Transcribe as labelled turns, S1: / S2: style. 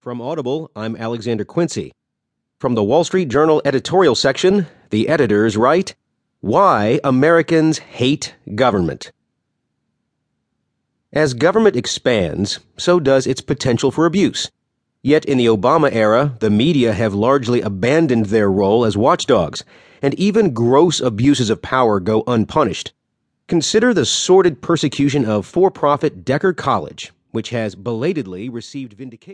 S1: From Audible, I'm Alexander Quincy. From the Wall Street Journal editorial section, the editors write Why Americans Hate Government. As government expands, so does its potential for abuse. Yet in the Obama era, the media have largely abandoned their role as watchdogs, and even gross abuses of power go unpunished. Consider the sordid persecution of for profit Decker College, which has belatedly received vindication.